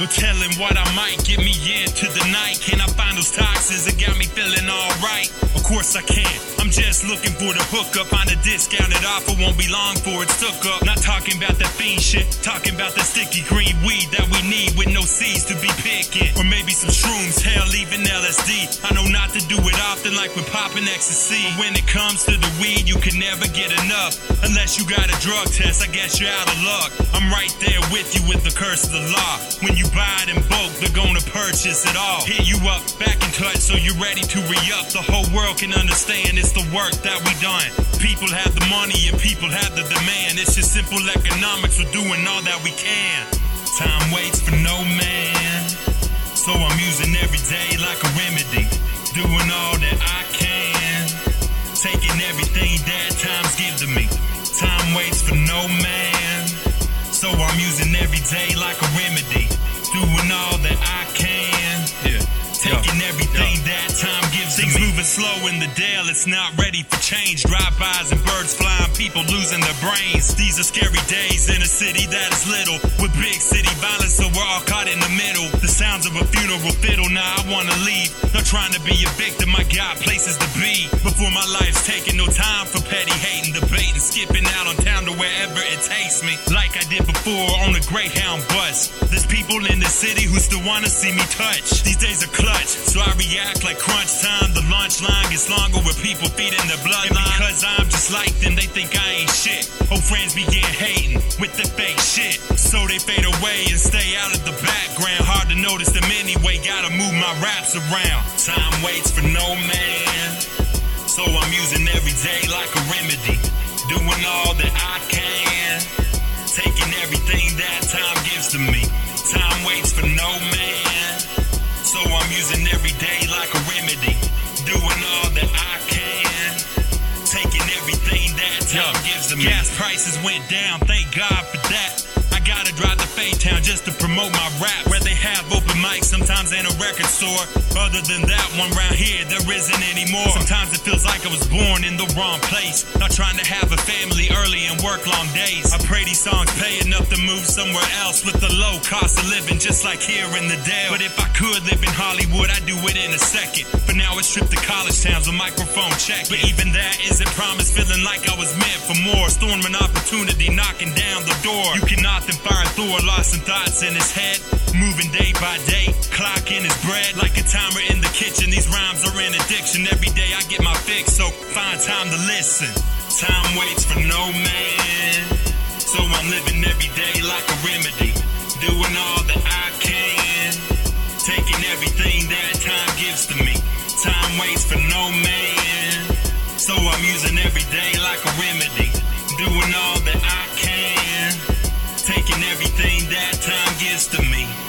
No telling what I might get me into the night. Can I find those toxins that got me feeling alright? Course I can. I'm just looking for the hookup. Find a discounted offer, won't be long for it's took up. Not talking about that fiend shit, talking about that sticky green weed that we need with no seeds to be picking. Or maybe some shrooms, hell, even LSD. I know not to do it often like we're popping ecstasy. But when it comes to the weed, you can never get enough. Unless you got a drug test, I guess you're out of luck. I'm right there with you with the curse of the law. When you buy it purchase it all. Hit you up, back in touch, so you're ready to re up. The whole world can understand it's the work that we done. People have the money and people have the demand. It's just simple economics, we're doing all that we can. Time waits for no man. So I'm using every day like a remedy. Doing all that I can. Taking everything that times give to me. Time waits for no man. So I'm using every day like a remedy. Doing all that I can. Yeah. Taking everything that time gives Things moving slow in the dale, it's not ready for change. Drive-bys and birds flying, people losing their brains. These are scary days in a city that is little. With big city violence, so we're all caught in the middle. The sounds of a funeral fiddle, now I wanna leave. Not trying to be a victim, I got places to be. Before my life's taking no time for petty hating, debating, skipping out on town to wherever takes me. Like I did before on the Greyhound bus. There's people in the city who still wanna see me touch. These days are clutch, so I react like crunch time. The lunch line gets longer with people feeding their bloodline. Because I'm just like them, they think I ain't shit. Old friends begin hating with the fake shit. So they fade away and stay out of the background. Hard to notice them anyway, gotta move my raps around. Time waits for no man. So I'm using every day like a waits for no man. So I'm using every day like a remedy. Doing all that I can. Taking everything that time gives to me. Gas prices went down, thank God for that. Fade Town just to promote my rap. Where they have open mics, sometimes in a record store. Other than that one round here, there isn't anymore. Sometimes it feels like I was born in the wrong place. Not trying to have a family early and work long days. I pray these songs pay enough to move somewhere else with the low cost of living, just like here in the Dale. But if I could live in Hollywood, I'd do it in a second. For now, it's trip to college towns with microphone check. But even that isn't promised, feeling like I was meant for more. Storming opportunity, knocking down the door. You cannot Thor, lost some thoughts in his head. Moving day by day, clocking his bread like a timer in the kitchen. These rhymes are an addiction. Every day I get my fix, so find time to listen. Time waits for no man. So I'm living every day like a remedy. Doing all that I can. Taking everything that time gives to me. Time waits for no man. So I'm using every day like a remedy. Doing all that I can taking everything that time gives to me.